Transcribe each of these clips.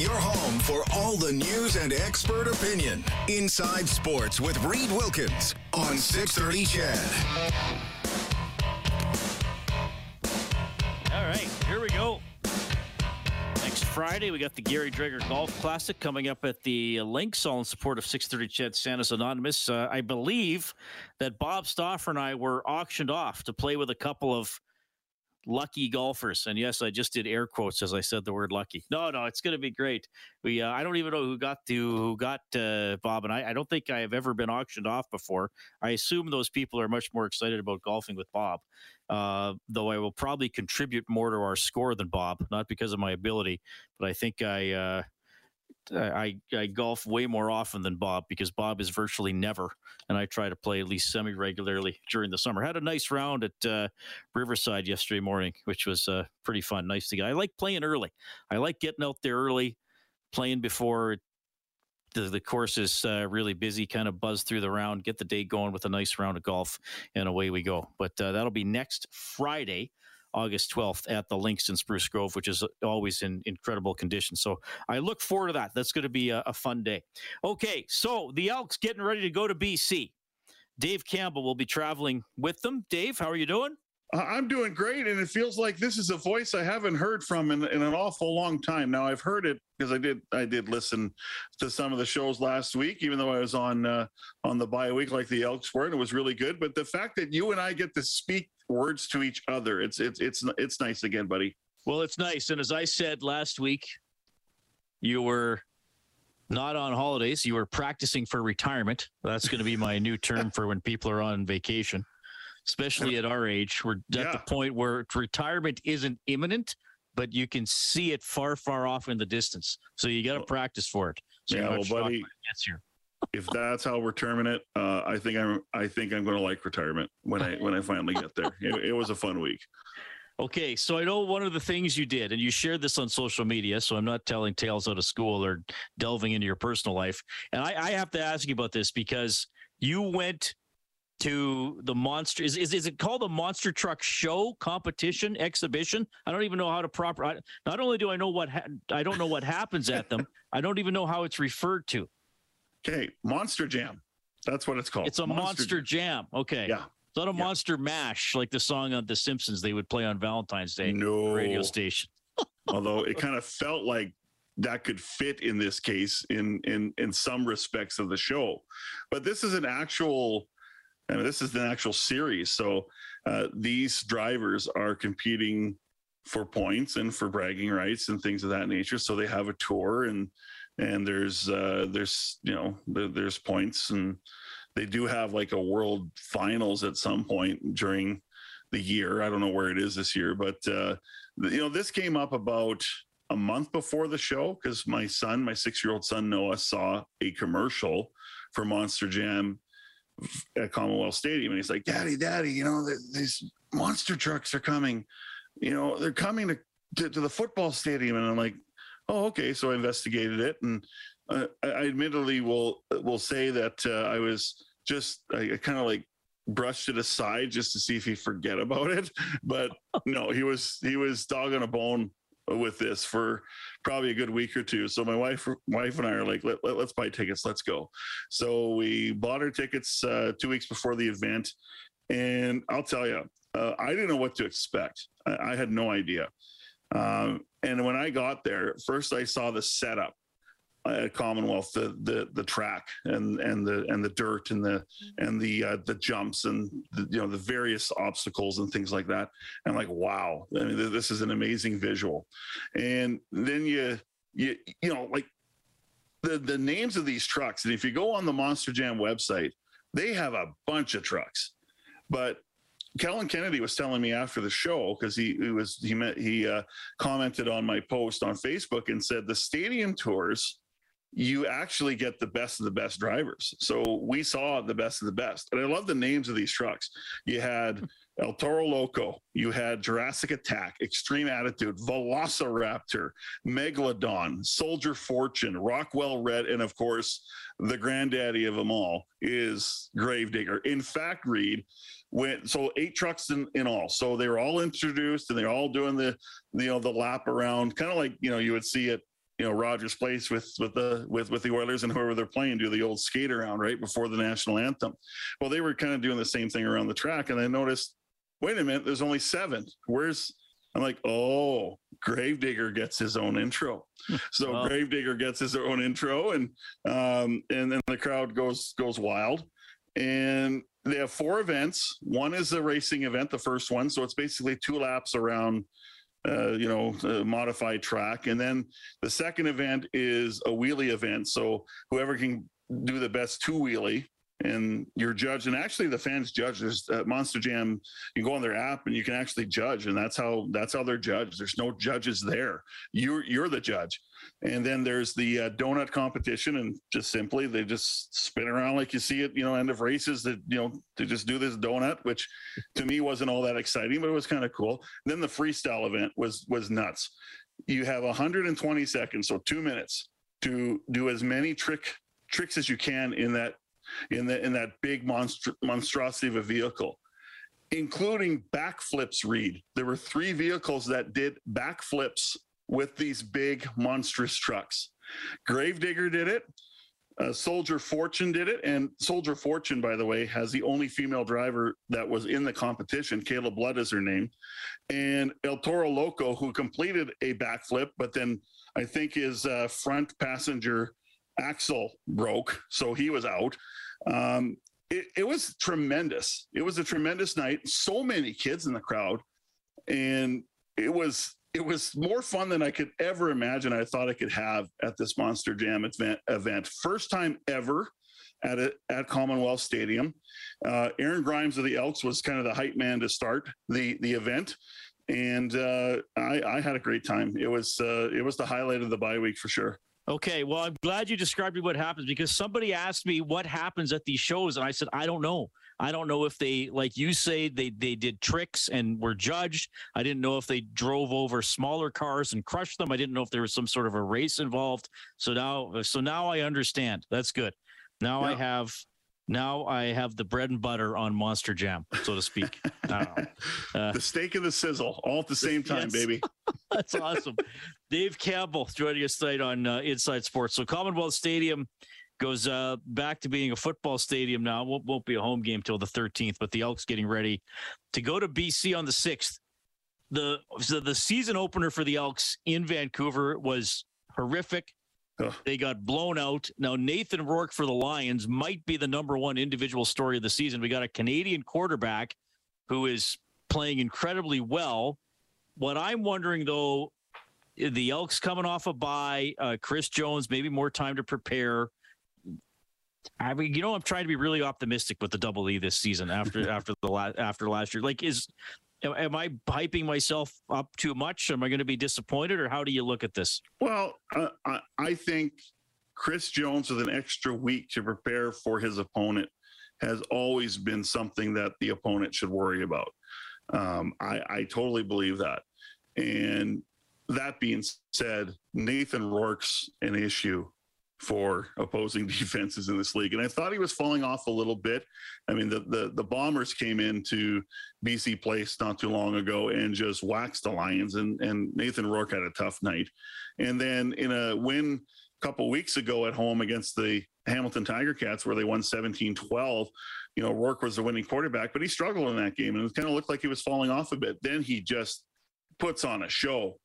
your home for all the news and expert opinion. Inside Sports with Reed Wilkins on 630 CHED. All right, here we go. Next Friday, we got the Gary Drager Golf Classic coming up at the Links, all in support of 630 CHED Santa's Anonymous. Uh, I believe that Bob Stauffer and I were auctioned off to play with a couple of lucky golfers. And yes, I just did air quotes as I said the word lucky. No, no, it's going to be great. We uh, I don't even know who got to who got uh, Bob and I. I don't think I have ever been auctioned off before. I assume those people are much more excited about golfing with Bob. Uh, though I will probably contribute more to our score than Bob, not because of my ability, but I think I uh, I, I golf way more often than Bob because Bob is virtually never, and I try to play at least semi regularly during the summer. Had a nice round at uh, Riverside yesterday morning, which was uh, pretty fun. Nice to get. I like playing early. I like getting out there early, playing before the, the course is uh, really busy. Kind of buzz through the round, get the day going with a nice round of golf, and away we go. But uh, that'll be next Friday. August 12th at the Links in Spruce Grove, which is always in incredible condition. So I look forward to that. That's going to be a, a fun day. Okay, so the Elks getting ready to go to BC. Dave Campbell will be traveling with them. Dave, how are you doing? I'm doing great, and it feels like this is a voice I haven't heard from in, in an awful long time. Now I've heard it because I did I did listen to some of the shows last week, even though I was on uh, on the bye week like the Elks were, and it was really good. But the fact that you and I get to speak words to each other. It's it's it's it's nice again, buddy. Well, it's nice, and as I said last week, you were not on holidays. You were practicing for retirement. That's going to be my new term for when people are on vacation, especially at our age. We're at yeah. the point where retirement isn't imminent, but you can see it far, far off in the distance. So you got to practice for it. So yeah, well, buddy, gets here if that's how we're terming it, uh, I think I'm I think I'm going to like retirement when I when I finally get there. It, it, was a fun week. Okay, so I know one of the things you did, and you shared this on social media. So I'm not telling tales out of school or delving into your personal life. And I, I have to ask you about this because you went to the monster is, is is it called the monster truck show competition exhibition i don't even know how to proper I, not only do i know what ha- i don't know what happens at them i don't even know how it's referred to Okay, Monster Jam. That's what it's called. It's a Monster, monster jam. jam. Okay. Yeah. It's not a yeah. Monster Mash like the song on The Simpsons they would play on Valentine's Day no. radio station. Although it kind of felt like that could fit in this case in in in some respects of the show, but this is an actual. I mean, this is an actual series. So uh, these drivers are competing for points and for bragging rights and things of that nature. So they have a tour and and there's uh, there's you know there's points and they do have like a world finals at some point during the year. I don't know where it is this year, but uh, you know this came up about a month before the show because my son, my six year old son Noah, saw a commercial for Monster Jam at Commonwealth Stadium, and he's like, "Daddy, Daddy, you know these monster trucks are coming. You know they're coming to, to, to the football stadium," and I'm like, oh, okay. So I investigated it, and uh, I admittedly will will say that uh, I was just I, I kind of like brushed it aside just to see if he forget about it. But no, he was he was dog on a bone with this for probably a good week or two. So my wife wife and I are like, let, let, us buy tickets, let's go. So we bought our tickets uh, two weeks before the event, and I'll tell you, uh, I didn't know what to expect. I, I had no idea. Um, and when I got there, first I saw the setup at Commonwealth, the the the track and and the and the dirt and the and the uh, the jumps and the, you know the various obstacles and things like that. And like, wow, I mean, this is an amazing visual. And then you you you know like the the names of these trucks, and if you go on the Monster Jam website, they have a bunch of trucks, but Kellen Kennedy was telling me after the show because he, he, was he met he uh, commented on my post on Facebook and said the stadium tours you actually get the best of the best drivers. So we saw the best of the best, and I love the names of these trucks. You had El Toro Loco, you had Jurassic Attack, Extreme Attitude, Velociraptor, Megalodon, Soldier Fortune, Rockwell Red, and of course the granddaddy of them all is Gravedigger. In fact, Reed went so eight trucks in, in all so they were all introduced and they're all doing the you know the lap around kind of like you know you would see it you know Rogers Place with with the with with the Oilers and whoever they're playing do the old skate around right before the national anthem. Well, they were kind of doing the same thing around the track, and I noticed, wait a minute, there's only seven. Where's I'm like, oh, Gravedigger gets his own intro. So wow. Gravedigger gets his own intro, and um, and then the crowd goes goes wild. And they have four events. One is a racing event, the first one. So it's basically two laps around uh, you know, modified track. And then the second event is a wheelie event. So whoever can do the best two wheelie and you're judged. And actually the fans judge. There's uh, monster jam you go on their app and you can actually judge and that's how that's how they're judged. There's no judges there. You're you're the judge. And then there's the uh, donut competition, and just simply they just spin around like you see it, you know, end of races that, you know, to just do this donut, which to me wasn't all that exciting, but it was kind of cool. And then the freestyle event was was nuts. You have 120 seconds, so two minutes to do as many trick tricks as you can in that in the in that big monstr- monstrosity of a vehicle including backflips read there were three vehicles that did backflips with these big monstrous trucks. Gravedigger did it. Uh, Soldier Fortune did it, and Soldier Fortune, by the way, has the only female driver that was in the competition. Kayla Blood is her name, and El Toro Loco, who completed a backflip, but then I think his uh, front passenger axle broke, so he was out. Um, it, it was tremendous. It was a tremendous night. So many kids in the crowd, and it was it was more fun than I could ever imagine. I thought I could have at this Monster Jam event. event. First time ever at a, at Commonwealth Stadium. Uh, Aaron Grymes of the Elks was kind of the hype man to start the the event, and uh, I, I, had a great time. It was uh, it was the highlight of the bye week for sure. Okay, well, I'm glad you described me what happens because somebody asked me what happens at these shows, and I said I don't know. I don't know if they, like you say, they they did tricks and were judged. I didn't know if they drove over smaller cars and crushed them. I didn't know if there was some sort of a race involved. So now, so now I understand. That's good. Now yeah. I have now I have the bread and butter on Monster Jam, so to speak. Uh, the steak and the sizzle, all at the same time, yes. baby. That's awesome. Dave Campbell joining us tonight on uh, Inside Sports. So Commonwealth Stadium goes uh, back to being a football stadium now. Won't, won't be a home game till the 13th, but the Elks getting ready to go to BC on the 6th. The so the season opener for the Elks in Vancouver was horrific. Ugh. They got blown out. Now Nathan Rourke for the Lions might be the number one individual story of the season. We got a Canadian quarterback who is playing incredibly well. What I'm wondering though, the Elks coming off a bye, uh, Chris Jones maybe more time to prepare. I mean, you know, I'm trying to be really optimistic with the double E this season after after the last after last year. Like, is am I hyping myself up too much? Am I going to be disappointed, or how do you look at this? Well, uh, I, I think Chris Jones with an extra week to prepare for his opponent has always been something that the opponent should worry about. Um, I, I totally believe that. And that being said, Nathan Rourke's an issue for opposing defenses in this league. And I thought he was falling off a little bit. I mean, the the, the Bombers came into BC Place not too long ago and just waxed the Lions, and and Nathan Rourke had a tough night. And then in a win a couple weeks ago at home against the Hamilton Tiger Cats, where they won 17-12, you know, Rourke was the winning quarterback, but he struggled in that game, and it kind of looked like he was falling off a bit. Then he just puts on a show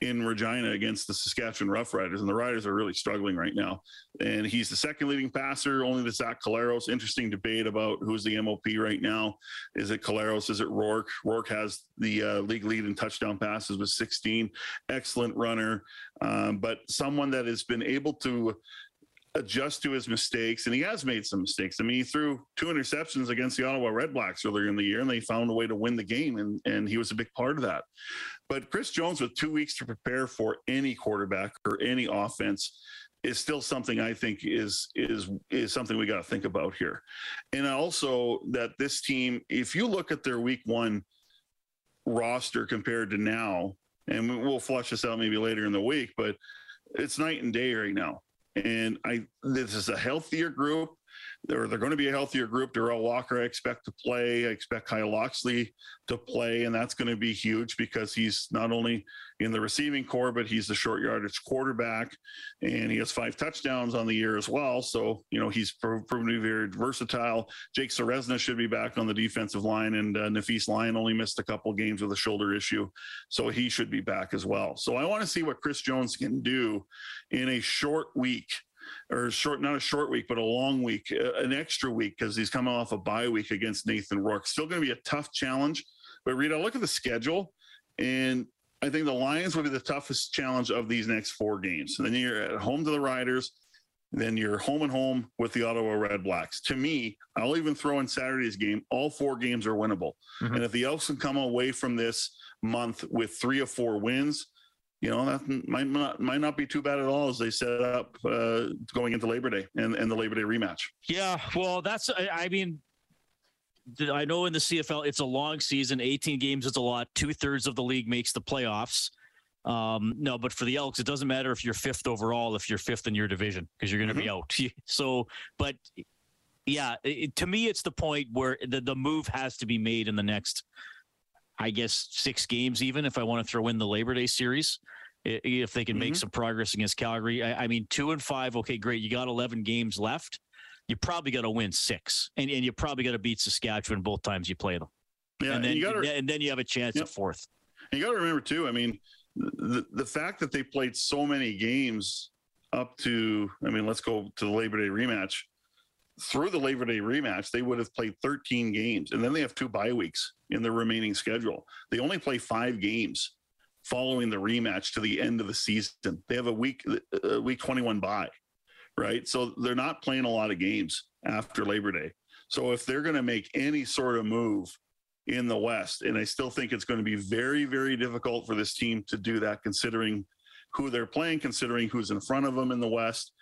in Regina against the Saskatchewan Roughriders, and the Riders are really struggling right now. And he's the second leading passer, only to Zach Collaros. Interesting debate about who's the MOP right now. Is it Collaros? Is it Rourke? Rourke has the uh, league lead in touchdown passes with 16. Excellent runner, um, but someone that has been able to adjust to his mistakes, and he has made some mistakes. I mean, he threw two interceptions against the Ottawa Redblacks earlier in the year, and they found a way to win the game, and and he was a big part of that. But Chris Jones, with two weeks to prepare for any quarterback or any offense, is still something I think is is is something we got to think about here. And also that this team, if you look at their week one roster compared to now, and we'll flush this out maybe later in the week, but it's night and day right now. And I this is a healthier group. They're, they're going to be a healthier group. Derel Walker, I expect to play. I expect Kyle Locksley to play, and that's going to be huge because he's not only in the receiving core, but he's the short yardage quarterback, and he has five touchdowns on the year as well. So, you know, he's proven to be very versatile. Jake Ceresna should be back on the defensive line, and uh, Nafees Lyon only missed a couple games with a shoulder issue. So he should be back as well. So I want to see what Chris Jones can do in a short week or short, not a short week, but a long week, an extra week because he's coming off a bye week against Nathan Rourke. Still going to be a tough challenge. But Rita, look at the schedule, and I think the Lions will be the toughest challenge of these next four games. And then you're at home to the Riders, then you're home and home with the Ottawa Red Blacks. To me, I'll even throw in Saturday's game. All four games are winnable. Mm-hmm. And if the Elks can come away from this month with three or four wins, you know that might not might not be too bad at all as they set up uh, going into Labor Day and, and the Labor Day rematch. Yeah, well, that's I mean, I know in the CFL it's a long season, 18 games is a lot. Two thirds of the league makes the playoffs. Um, no, but for the Elks, it doesn't matter if you're fifth overall if you're fifth in your division because you're going to mm-hmm. be out. so, but yeah, it, to me, it's the point where the the move has to be made in the next I guess six games, even if I want to throw in the Labor Day series, if they can mm-hmm. make some progress against Calgary. I, I, mean, two and five, okay, great. You got 11 games left. You probably got to win six, and, and you probably got to beat Saskatchewan both times you play them. Yeah, and then, and, gotta, and then you have a chance yep. at fourth. And you got to remember too. I mean, the the fact that they played so many games up to, I mean, let's go to the Labor Day rematch through the Labor Day rematch, they would have played 13 games, and then they have two bye weeks in the remaining schedule. They only play five games following the rematch to the end of the season. They have a week a week 21 bye, right? So they're not playing a lot of games after Labor Day. So if they're going to make any sort of move in the West, and I still think it's going to be very very difficult for this team to do that, considering who they're playing, considering who's in front of them in the West,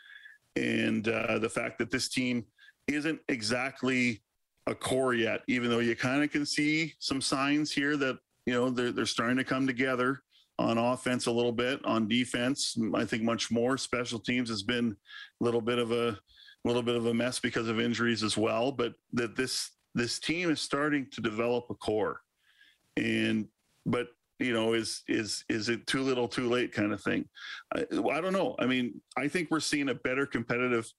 and uh, the fact that this team isn't exactly a core yet, even though you kind of can see some signs here that you know they're they're starting to come together on offense a little bit, on defense. I think much more. Special teams has been a little bit of a little bit of a mess because of injuries as well. But that this this team is starting to develop a core, and but you know is is is it too little too late kind of thing I, I don't know i mean i think we're seeing a better competitive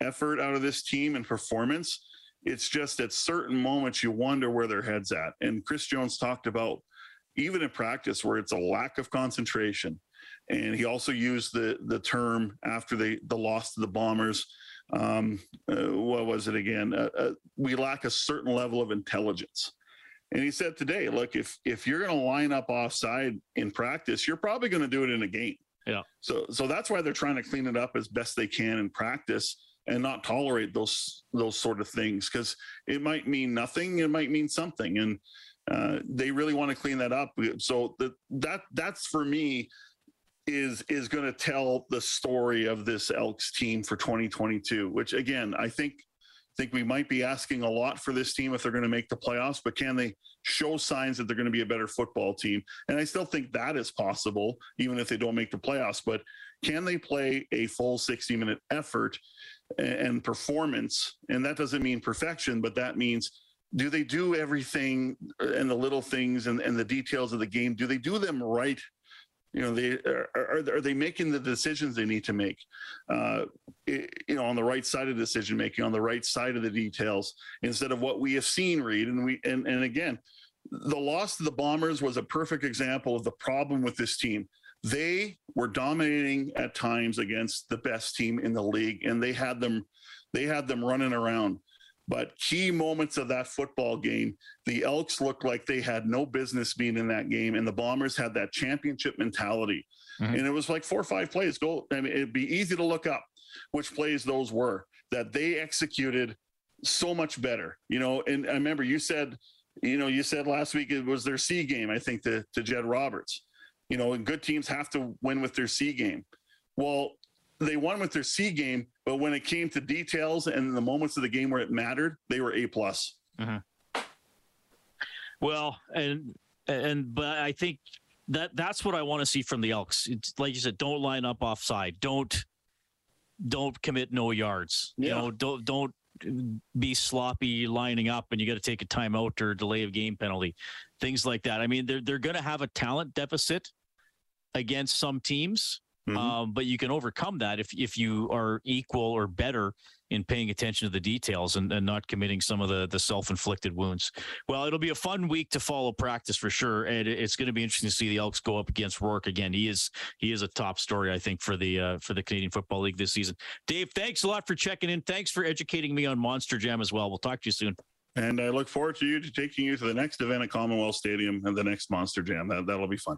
effort out of this team and performance. It's just at certain moments you wonder where their head's at. And Chris Jones talked about even in practice where it's a lack of concentration. And he also used the the term after the the loss to the Bombers. Um, uh, what was it again? Uh, uh, we lack a certain level of intelligence. And he said today, look, if if you're going to line up offside in practice, you're probably going to do it in a game. Yeah. So so that's why they're trying to clean it up as best they can in practice and not tolerate those those sort of things because it might mean nothing it might mean something and uh, they really want to clean that up. So that that that's for me is is going to tell the story of this elks team for 2022 which again i think think we might be asking a lot for this team if they're going to make the playoffs but can they show signs that they're going to be a better football team? And i still think that is possible even if they don't make the playoffs but can they play a full 60 minute effort and performance. And that doesn't mean perfection, but that means do they do everything and the little things and, and the details of the game? Do they do them right? You know, they are, are, are they making the decisions they need to make? Uh, you know, on the right side of decision making, on the right side of the details, instead of what we have seen. Reed and we and and again, the loss to the Bombers was a perfect example of the problem with this team they were dominating at times against the best team in the league and they had them they had them running around. But key moments of that football game the elks looked like they had no business being in that game and the bombers had that championship mentality. Mm-hmm. and it was like four or five plays go i mean it'd be easy to look up which plays those were that they executed so much better you know? And i remember you said you know you said last week it was their c game i think to, to jed roberts you know, good teams have to win with their C game. Well, they won with their C game, but when it came to details and the moments of the game where it mattered, they were A plus. Mm-hmm. Well, and and but I think that that's what I want to see from the Elks. It's like you said, don't line up offside. Don't don't commit no yards. Yeah. You know, don't don't be sloppy lining up and you got to take a timeout or delay of game penalty, things like that. I mean, they're they're going to have a talent deficit against some teams, mm-hmm. um, but you can overcome that if if you are equal or better in paying attention to the details and, and not committing some of the the self-inflicted wounds. Well, it'll be a fun week to follow practice for sure, and it's going to be interesting to see the Elks go up against Rourke again. He is he is a top story, I think, for the uh, for the Canadian Football League this season. Dave, thanks a lot for checking in. Thanks for educating me on Monster Jam as well. We'll talk to you soon. And I look forward to you to taking you to the next event at Commonwealth Stadium and the next Monster Jam. That that'll be fun.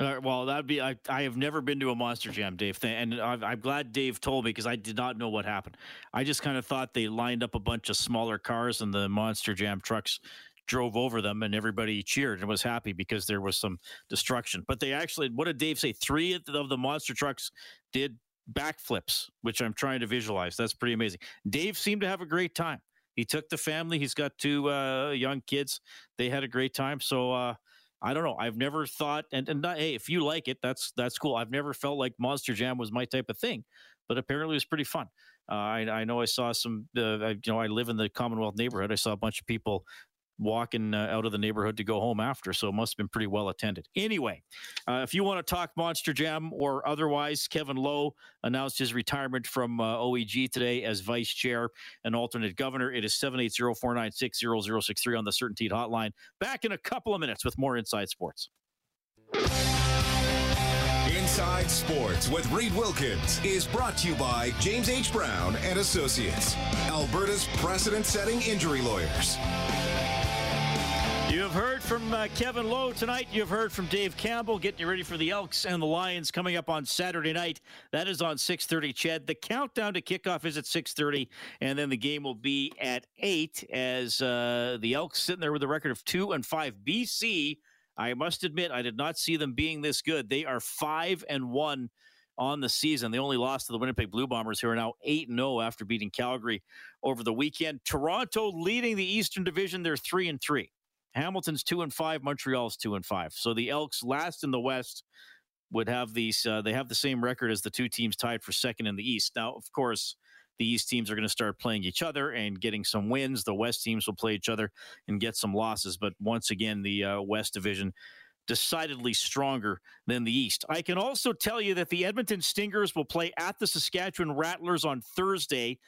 Well, that'd be. I, I have never been to a Monster Jam, Dave, and I'm, I'm glad Dave told me because I did not know what happened. I just kind of thought they lined up a bunch of smaller cars and the Monster Jam trucks drove over them, and everybody cheered and was happy because there was some destruction. But they actually, what did Dave say? Three of the monster trucks did backflips, which I'm trying to visualize. That's pretty amazing. Dave seemed to have a great time. He took the family. He's got two uh, young kids. They had a great time. So. Uh, I don't know. I've never thought, and, and not, hey, if you like it, that's that's cool. I've never felt like Monster Jam was my type of thing, but apparently it was pretty fun. Uh, I, I know I saw some. Uh, I, you know, I live in the Commonwealth neighborhood. I saw a bunch of people walking uh, out of the neighborhood to go home after. So it must have been pretty well attended. Anyway, uh, if you want to talk Monster Jam or otherwise, Kevin Lowe announced his retirement from uh, OEG today as vice chair and alternate governor. It is 780 496 0063 on the CertainTeed hotline. Back in a couple of minutes with more Inside Sports. Inside Sports with Reed Wilkins is brought to you by James H. Brown and Associates, Alberta's precedent-setting injury lawyers. From uh, Kevin Lowe tonight. You've heard from Dave Campbell getting you ready for the Elks and the Lions coming up on Saturday night. That is on 6:30. CHED, the countdown to kickoff is at 6:30, and then the game will be at eight. As uh, the Elks sitting there with a record of two and five. BC, I must admit, I did not see them being this good. They are five and one on the season. They only lost to the Winnipeg Blue Bombers, who are now 8 0 after beating Calgary over the weekend. Toronto leading the Eastern Division, they're 3 and 3. Hamilton's two and five. Montreal's two and five. So the Elks, last in the West, would have these. Uh, they have the same record as the two teams tied for second in the East. Now, of course, the East teams are going to start playing each other and getting some wins. The West teams will play each other and get some losses. But once again, the uh, West Division decidedly stronger than the East. I can also tell you that the Edmonton Stingers will play at the Saskatchewan Rattlers on Thursday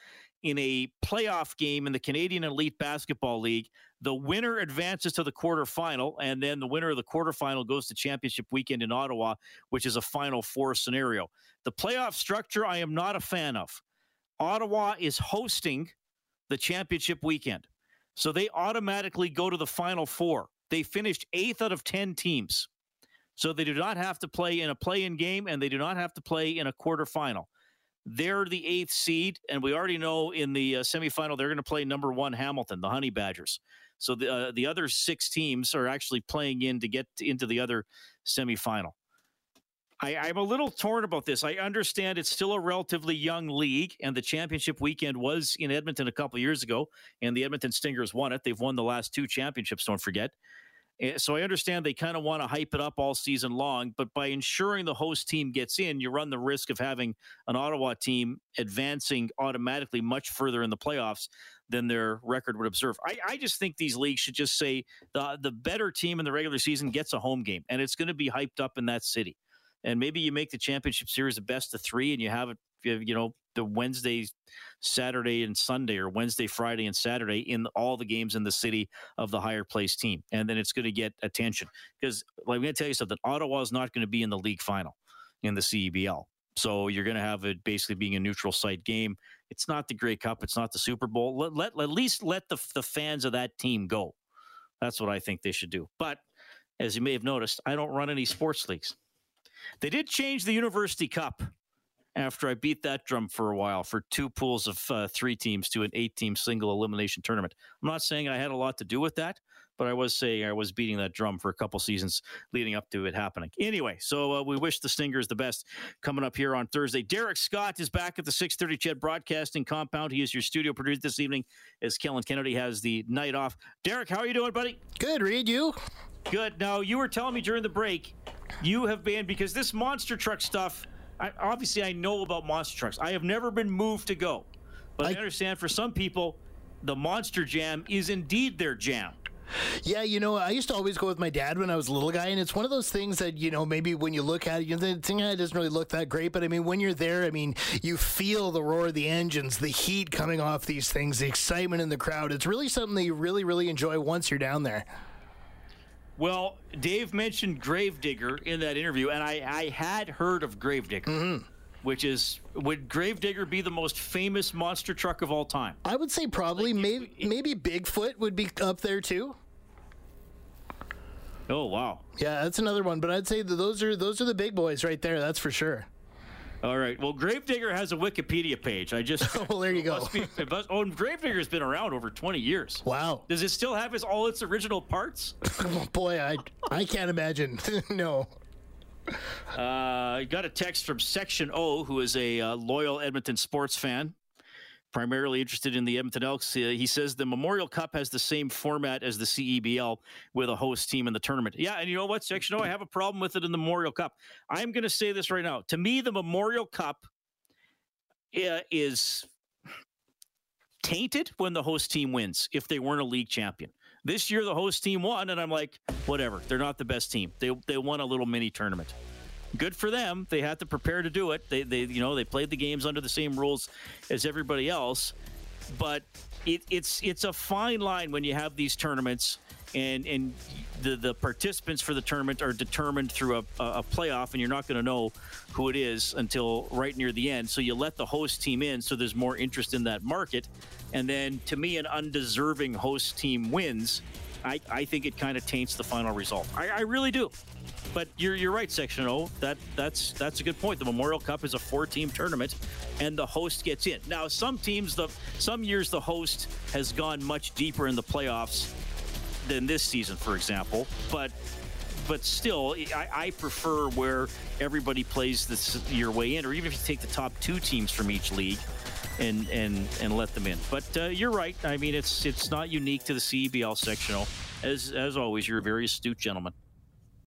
in a playoff game in the Canadian Elite Basketball League. The winner advances to the quarterfinal, and then the winner of the quarterfinal goes to championship weekend in Ottawa, which is a final four scenario. The playoff structure, I am not a fan of. Ottawa is hosting the championship weekend. So they automatically go to the final four. They finished eighth out of 10 teams. So they do not have to play in a play in game and they do not have to play in a quarterfinal. They're the eighth seed, and we already know in the uh, semifinal they're going to play number one Hamilton, the Honey Badgers. So the uh, the other six teams are actually playing in to get into the other semifinal. I, I'm a little torn about this. I understand it's still a relatively young league, and the championship weekend was in Edmonton a couple years ago, and the Edmonton Stingers won it. They've won the last two championships, don't forget. Eh, so I understand they kind of want to hype it up all season long, but by ensuring the host team gets in, you run the risk of having an Ottawa team advancing automatically much further in the playoffs than their record would observe. I, I just think these leagues should just say the the better team in the regular season gets a home game, and it's going to be hyped up in that city. And maybe you make the championship series a best of three, and you have it, you know, the Wednesday, Saturday, and Sunday, or Wednesday, Friday, and Saturday in all the games in the city of the higher place team. And then it's going to get attention. Because like, I'm going to tell you something Ottawa is not going to be in the league final in the CEBL. So you're going to have it basically being a neutral site game. It's not the Grey Cup. It's not the Super Bowl. Let, let at least let the the fans of that team go. That's what I think they should do. But as you may have noticed, I don't run any sports leagues. They did change the University Cup after I beat that drum for a while for two pools of uh, three teams to an eight team single elimination tournament. I'm not saying I had a lot to do with that, but I was saying I was beating that drum for a couple seasons leading up to it happening. Anyway, so uh, we wish the Stingers the best coming up here on Thursday. Derek Scott is back at the 630 Ched Broadcasting Compound. He is your studio producer this evening as Kellen Kennedy has the night off. Derek, how are you doing, buddy? Good, Reed. You? Good. Now, you were telling me during the break you have been, because this monster truck stuff – I, obviously I know about monster trucks. I have never been moved to go, but I, I understand for some people the Monster Jam is indeed their jam. Yeah, you know, I used to always go with my dad when I was a little guy, and it's one of those things that you know maybe when you look at it, you know, think it doesn't really look that great, but I mean when you're there, I mean you feel the roar of the engines, the heat coming off these things, the excitement in the crowd. It's really something that you really really enjoy once you're down there. Well, Dave mentioned Gravedigger in that interview, and I, I had heard of Gravedigger. Mm-hmm which is would Gravedigger be the most famous monster truck of all time? I would say probably like, maybe maybe Bigfoot would be up there too. Oh wow! Yeah, that's another one. But I'd say those are those are the big boys right there. That's for sure. All right. Well, Gravedigger has a Wikipedia page. I just well, there you go. Be, must, oh, Gravedigger's been around over 20 years. Wow. Does it still have its all its original parts? oh, boy, I I can't imagine. no. Uh, got a text from Section O, who is a uh, loyal Edmonton sports fan primarily interested in the Edmonton Elks. Uh, he says the Memorial Cup has the same format as the CEBL with a host team in the tournament. Yeah, and you know what, Section I have a problem with it in the Memorial Cup. I'm going to say this right now. To me, the Memorial Cup uh, is tainted when the host team wins if they weren't a league champion. This year, the host team won, and I'm like, whatever. They're not the best team. They they won a little mini tournament good for them. They had to prepare to do it. They, they you know, they played the games under the same rules as everybody else. But it, it's it's a fine line when you have these tournaments and and the the participants for the tournament are determined through a, a playoff, and you're not going to know who it is until right near the end. So you let the host team in, so there's more interest in that market. And then, to me, an undeserving host team wins. I, I think it kind of taints the final result. I, I really do. But you're you're right, Section. That that's that's a good point. The Memorial Cup is a four-team tournament, and the host gets in. Now, some teams, the some years the host has gone much deeper in the playoffs than this season, for example. But but still, I, I prefer where everybody plays this your way in, or even if you take the top two teams from each league and and and let them in. But uh, you're right. I mean, it's it's not unique to the CEBL Section O. As as always, you're a very astute gentleman.